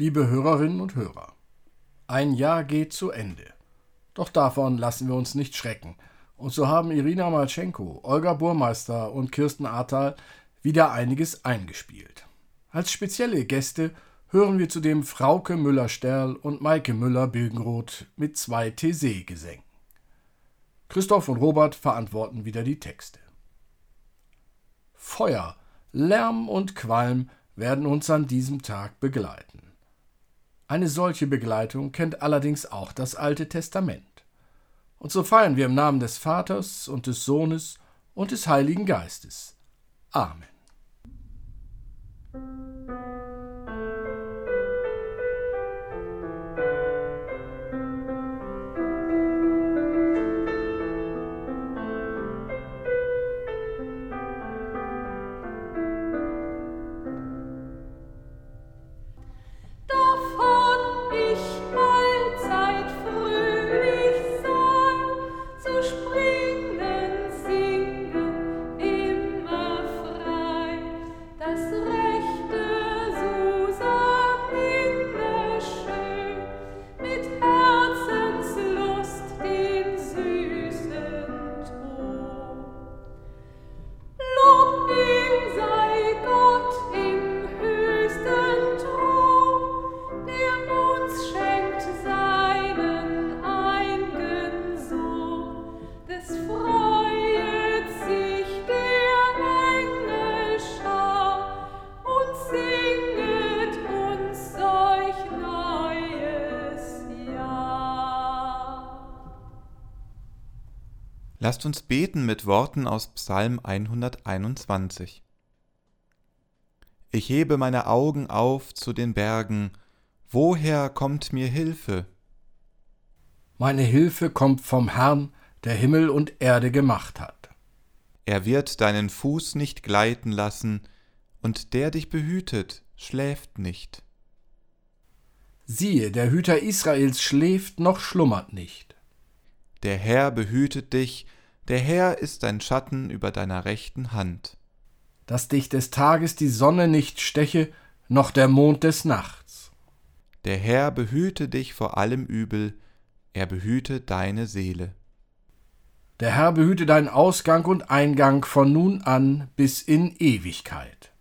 Liebe Hörerinnen und Hörer, ein Jahr geht zu Ende. Doch davon lassen wir uns nicht schrecken. Und so haben Irina Malchenko, Olga Burmeister und Kirsten Ahrtal wieder einiges eingespielt. Als spezielle Gäste hören wir zudem Frauke Müller-Sterl und Maike Müller-Bilgenroth mit zwei TC-Gesängen. Christoph und Robert verantworten wieder die Texte. Feuer, Lärm und Qualm werden uns an diesem Tag begleiten. Eine solche Begleitung kennt allerdings auch das Alte Testament. Und so feiern wir im Namen des Vaters und des Sohnes und des Heiligen Geistes. Amen. Lasst uns beten mit Worten aus Psalm 121. Ich hebe meine Augen auf zu den Bergen, woher kommt mir Hilfe? Meine Hilfe kommt vom Herrn, der Himmel und Erde gemacht hat. Er wird deinen Fuß nicht gleiten lassen, und der dich behütet, schläft nicht. Siehe, der Hüter Israels schläft noch schlummert nicht. Der Herr behütet dich, der Herr ist dein Schatten über deiner rechten Hand. Dass dich des Tages die Sonne nicht steche, noch der Mond des Nachts. Der Herr behüte dich vor allem Übel, er behüte deine Seele. Der Herr behüte deinen Ausgang und Eingang von nun an bis in Ewigkeit.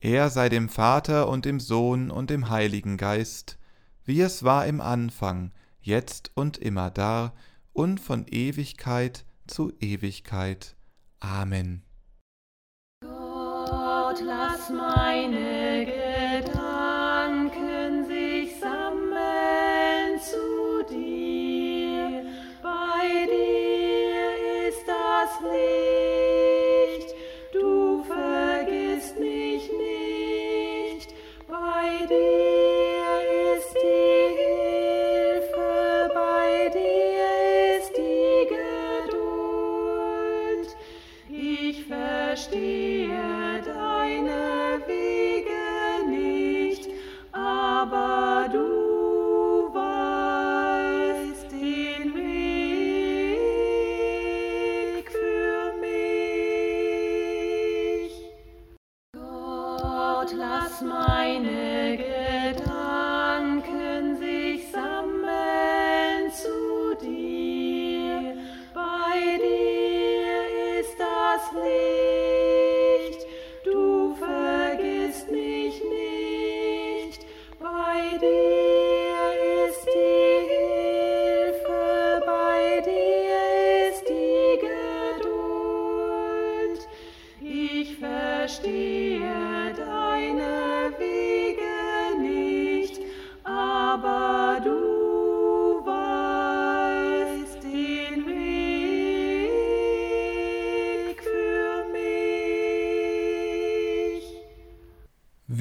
Er sei dem Vater und dem Sohn und dem Heiligen Geist, wie es war im Anfang, jetzt und immer da und von Ewigkeit zu Ewigkeit. Amen. Gott, lass meine Gedanken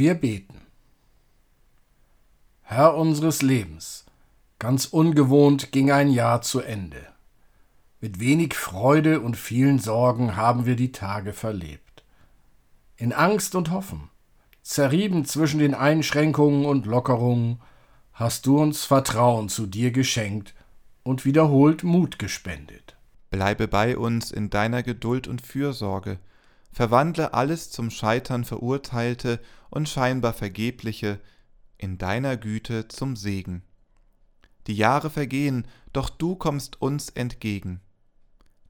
Wir beten. Herr unseres Lebens, ganz ungewohnt ging ein Jahr zu Ende. Mit wenig Freude und vielen Sorgen haben wir die Tage verlebt. In Angst und Hoffen, zerrieben zwischen den Einschränkungen und Lockerungen, hast du uns Vertrauen zu dir geschenkt und wiederholt Mut gespendet. Bleibe bei uns in deiner Geduld und Fürsorge, verwandle alles zum Scheitern verurteilte und scheinbar vergebliche in deiner Güte zum Segen. Die Jahre vergehen, doch du kommst uns entgegen.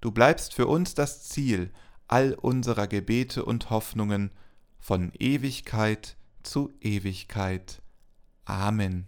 Du bleibst für uns das Ziel all unserer Gebete und Hoffnungen von Ewigkeit zu Ewigkeit. Amen.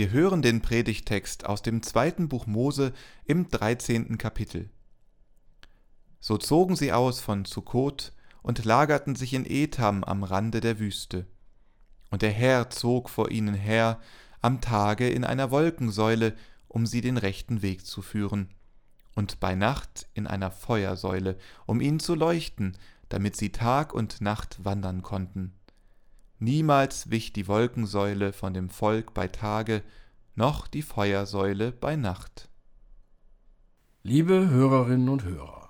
Wir hören den Predigtext aus dem zweiten Buch Mose im 13. Kapitel. So zogen sie aus von Sukkot und lagerten sich in Etam am Rande der Wüste. Und der Herr zog vor ihnen her am Tage in einer Wolkensäule, um sie den rechten Weg zu führen, und bei Nacht in einer Feuersäule, um ihnen zu leuchten, damit sie Tag und Nacht wandern konnten. Niemals wich die Wolkensäule von dem Volk bei Tage, noch die Feuersäule bei Nacht. Liebe Hörerinnen und Hörer,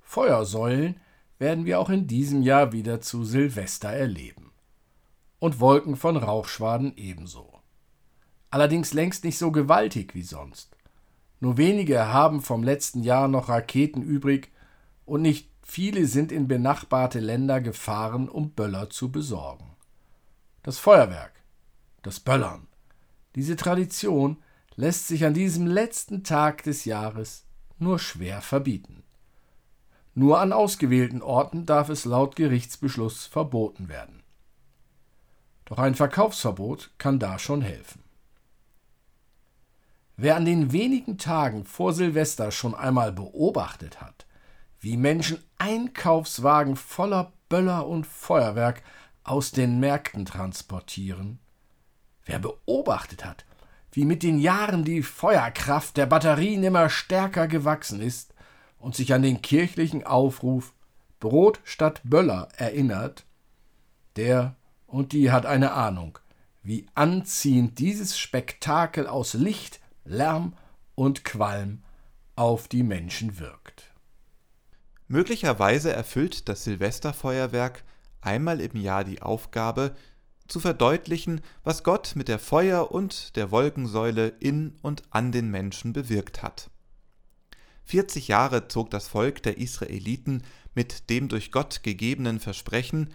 Feuersäulen werden wir auch in diesem Jahr wieder zu Silvester erleben. Und Wolken von Rauchschwaden ebenso. Allerdings längst nicht so gewaltig wie sonst. Nur wenige haben vom letzten Jahr noch Raketen übrig und nicht viele sind in benachbarte Länder gefahren, um Böller zu besorgen. Das Feuerwerk, das Böllern. Diese Tradition lässt sich an diesem letzten Tag des Jahres nur schwer verbieten. Nur an ausgewählten Orten darf es laut Gerichtsbeschluss verboten werden. Doch ein Verkaufsverbot kann da schon helfen. Wer an den wenigen Tagen vor Silvester schon einmal beobachtet hat, wie Menschen Einkaufswagen voller Böller und Feuerwerk aus den Märkten transportieren? Wer beobachtet hat, wie mit den Jahren die Feuerkraft der Batterien immer stärker gewachsen ist und sich an den kirchlichen Aufruf Brot statt Böller erinnert, der und die hat eine Ahnung, wie anziehend dieses Spektakel aus Licht, Lärm und Qualm auf die Menschen wirkt. Möglicherweise erfüllt das Silvesterfeuerwerk einmal im Jahr die Aufgabe, zu verdeutlichen, was Gott mit der Feuer- und der Wolkensäule in und an den Menschen bewirkt hat. 40 Jahre zog das Volk der Israeliten mit dem durch Gott gegebenen Versprechen,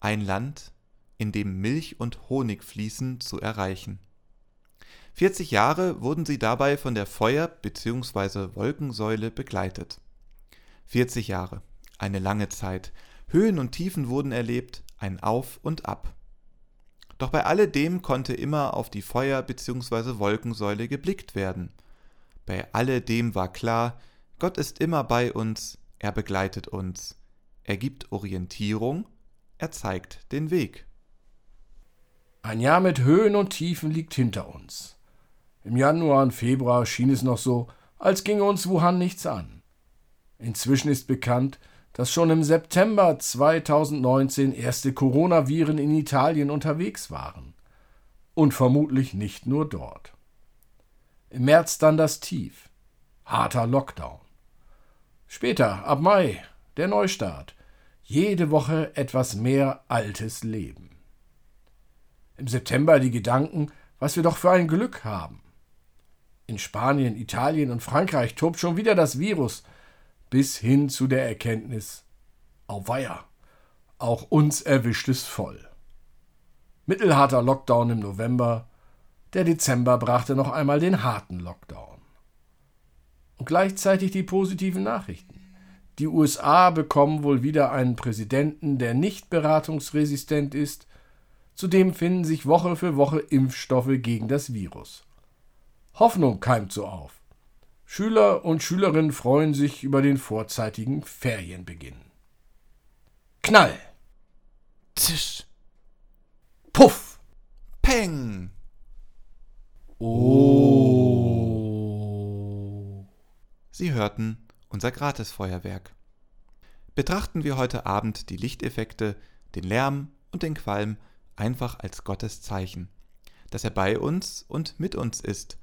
ein Land, in dem Milch und Honig fließen, zu erreichen. 40 Jahre wurden sie dabei von der Feuer- bzw. Wolkensäule begleitet. 40 Jahre, eine lange Zeit, Höhen und Tiefen wurden erlebt, ein Auf und Ab. Doch bei alledem konnte immer auf die Feuer- bzw. Wolkensäule geblickt werden. Bei alledem war klar, Gott ist immer bei uns, er begleitet uns, er gibt Orientierung, er zeigt den Weg. Ein Jahr mit Höhen und Tiefen liegt hinter uns. Im Januar und Februar schien es noch so, als ginge uns Wuhan nichts an. Inzwischen ist bekannt, dass schon im September 2019 erste Coronaviren in Italien unterwegs waren. Und vermutlich nicht nur dort. Im März dann das Tief. Harter Lockdown. Später, ab Mai, der Neustart. Jede Woche etwas mehr altes Leben. Im September die Gedanken, was wir doch für ein Glück haben. In Spanien, Italien und Frankreich tobt schon wieder das Virus, bis hin zu der Erkenntnis, auweia, auch uns erwischt es voll. Mittelharter Lockdown im November, der Dezember brachte noch einmal den harten Lockdown. Und gleichzeitig die positiven Nachrichten. Die USA bekommen wohl wieder einen Präsidenten, der nicht beratungsresistent ist Zudem finden sich Woche für Woche Impfstoffe gegen das Virus. Hoffnung keimt so auf. Schüler und Schülerinnen freuen sich über den vorzeitigen Ferienbeginn. Knall! Zisch! Puff! Peng! Oh! Sie hörten unser Gratisfeuerwerk. Betrachten wir heute Abend die Lichteffekte, den Lärm und den Qualm einfach als Gottes Zeichen, dass er bei uns und mit uns ist,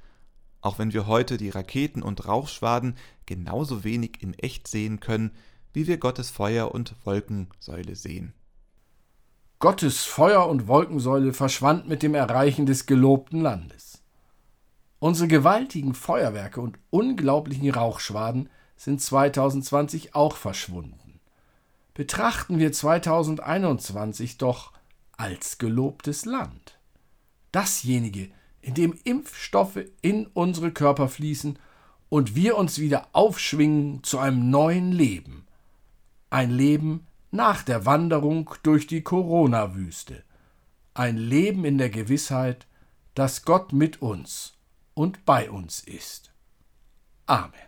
auch wenn wir heute die Raketen und Rauchschwaden genauso wenig in echt sehen können, wie wir Gottes Feuer und Wolkensäule sehen. Gottes Feuer und Wolkensäule verschwand mit dem Erreichen des gelobten Landes. Unsere gewaltigen Feuerwerke und unglaublichen Rauchschwaden sind 2020 auch verschwunden. Betrachten wir 2021 doch als gelobtes Land. Dasjenige, in dem Impfstoffe in unsere Körper fließen und wir uns wieder aufschwingen zu einem neuen Leben. Ein Leben nach der Wanderung durch die Corona-Wüste. Ein Leben in der Gewissheit, dass Gott mit uns und bei uns ist. Amen.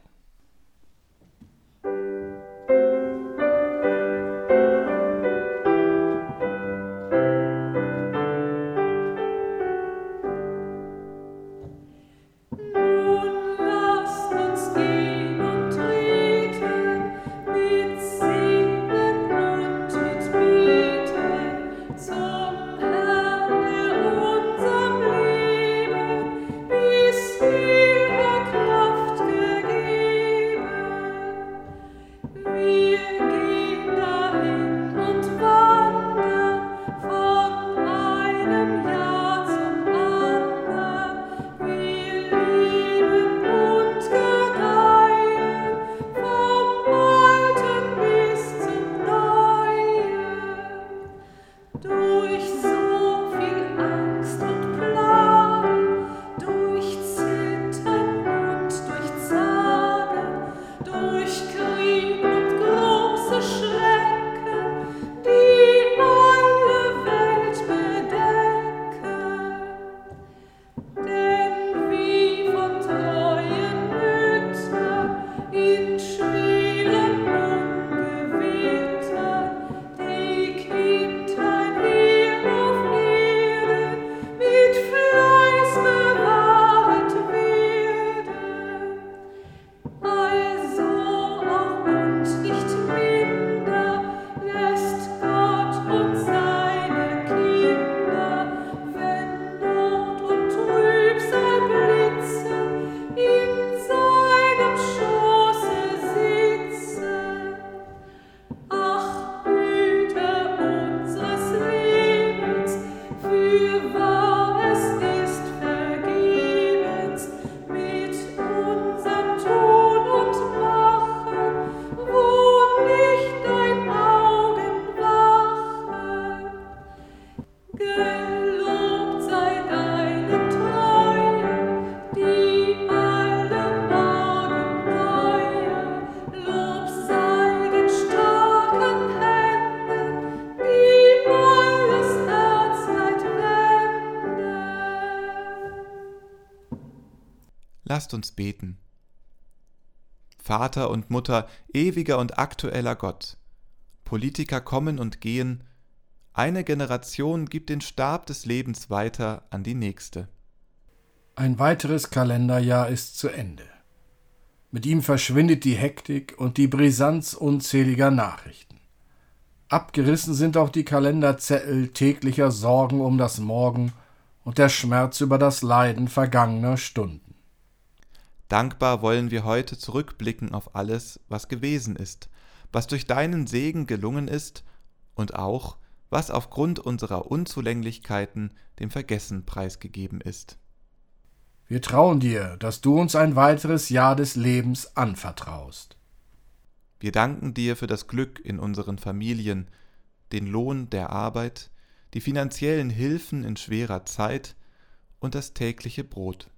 Lasst uns beten. Vater und Mutter, ewiger und aktueller Gott. Politiker kommen und gehen, eine Generation gibt den Stab des Lebens weiter an die nächste. Ein weiteres Kalenderjahr ist zu Ende. Mit ihm verschwindet die Hektik und die Brisanz unzähliger Nachrichten. Abgerissen sind auch die Kalenderzettel täglicher Sorgen um das Morgen und der Schmerz über das Leiden vergangener Stunden. Dankbar wollen wir heute zurückblicken auf alles, was gewesen ist, was durch deinen Segen gelungen ist und auch, was aufgrund unserer Unzulänglichkeiten dem Vergessen preisgegeben ist. Wir trauen dir, dass du uns ein weiteres Jahr des Lebens anvertraust. Wir danken dir für das Glück in unseren Familien, den Lohn der Arbeit, die finanziellen Hilfen in schwerer Zeit und das tägliche Brot.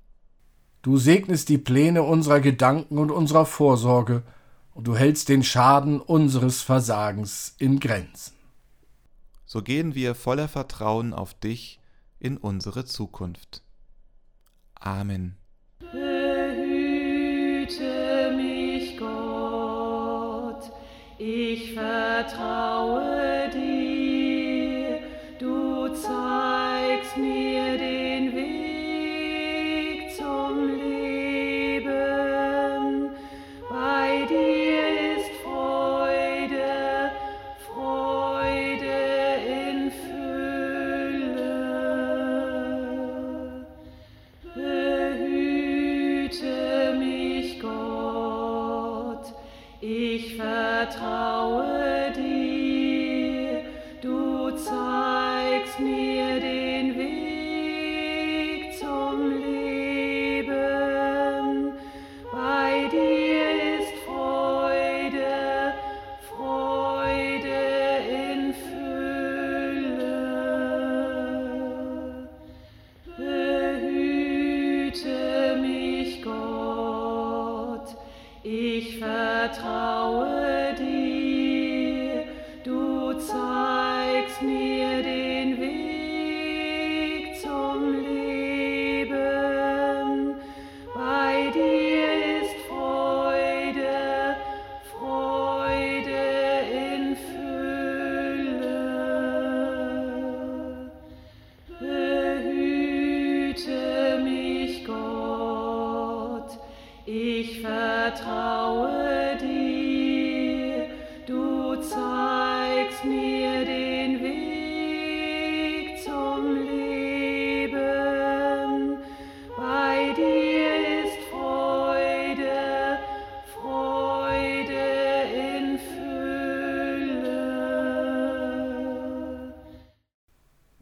Du segnest die Pläne unserer Gedanken und unserer Vorsorge, und du hältst den Schaden unseres Versagens in Grenzen. So gehen wir voller Vertrauen auf dich in unsere Zukunft. Amen. Behüte mich, Gott, ich vertraue dir, du zeigst mir den vertraue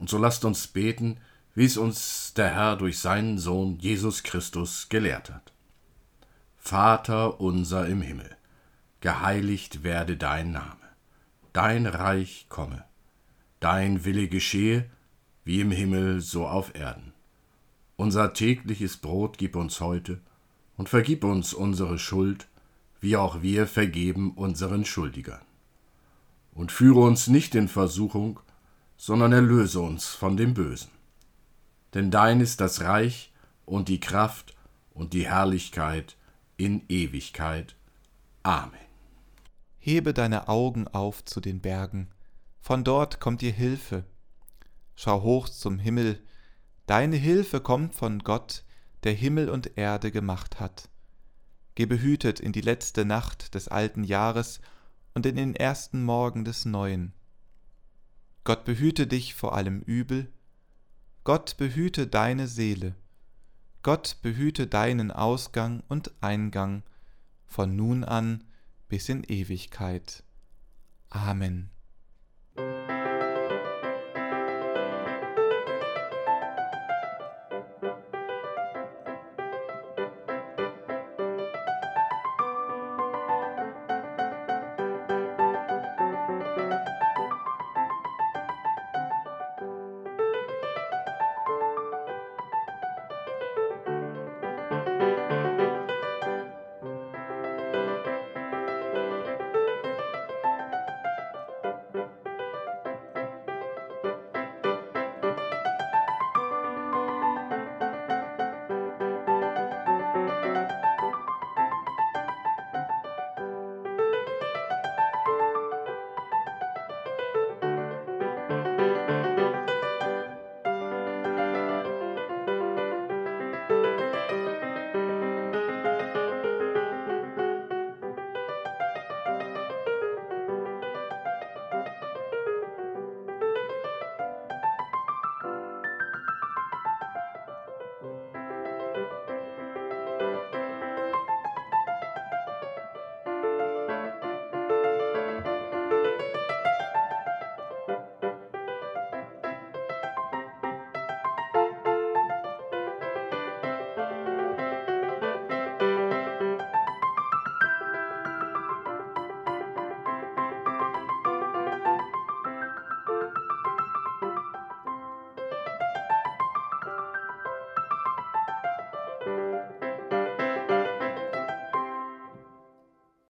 So lasst uns beten, wie es uns der Herr durch seinen Sohn Jesus Christus gelehrt hat. Vater unser im Himmel, geheiligt werde dein Name, dein Reich komme, dein Wille geschehe, wie im Himmel so auf Erden. Unser tägliches Brot gib uns heute und vergib uns unsere Schuld, wie auch wir vergeben unseren Schuldigern. Und führe uns nicht in Versuchung, sondern erlöse uns von dem Bösen. Denn dein ist das Reich und die Kraft und die Herrlichkeit in Ewigkeit. Amen. Hebe deine Augen auf zu den Bergen, von dort kommt dir Hilfe. Schau hoch zum Himmel, deine Hilfe kommt von Gott, der Himmel und Erde gemacht hat. Geh behütet in die letzte Nacht des alten Jahres und in den ersten Morgen des neuen. Gott behüte dich vor allem Übel, Gott behüte deine Seele, Gott behüte deinen Ausgang und Eingang von nun an bis in Ewigkeit. Amen.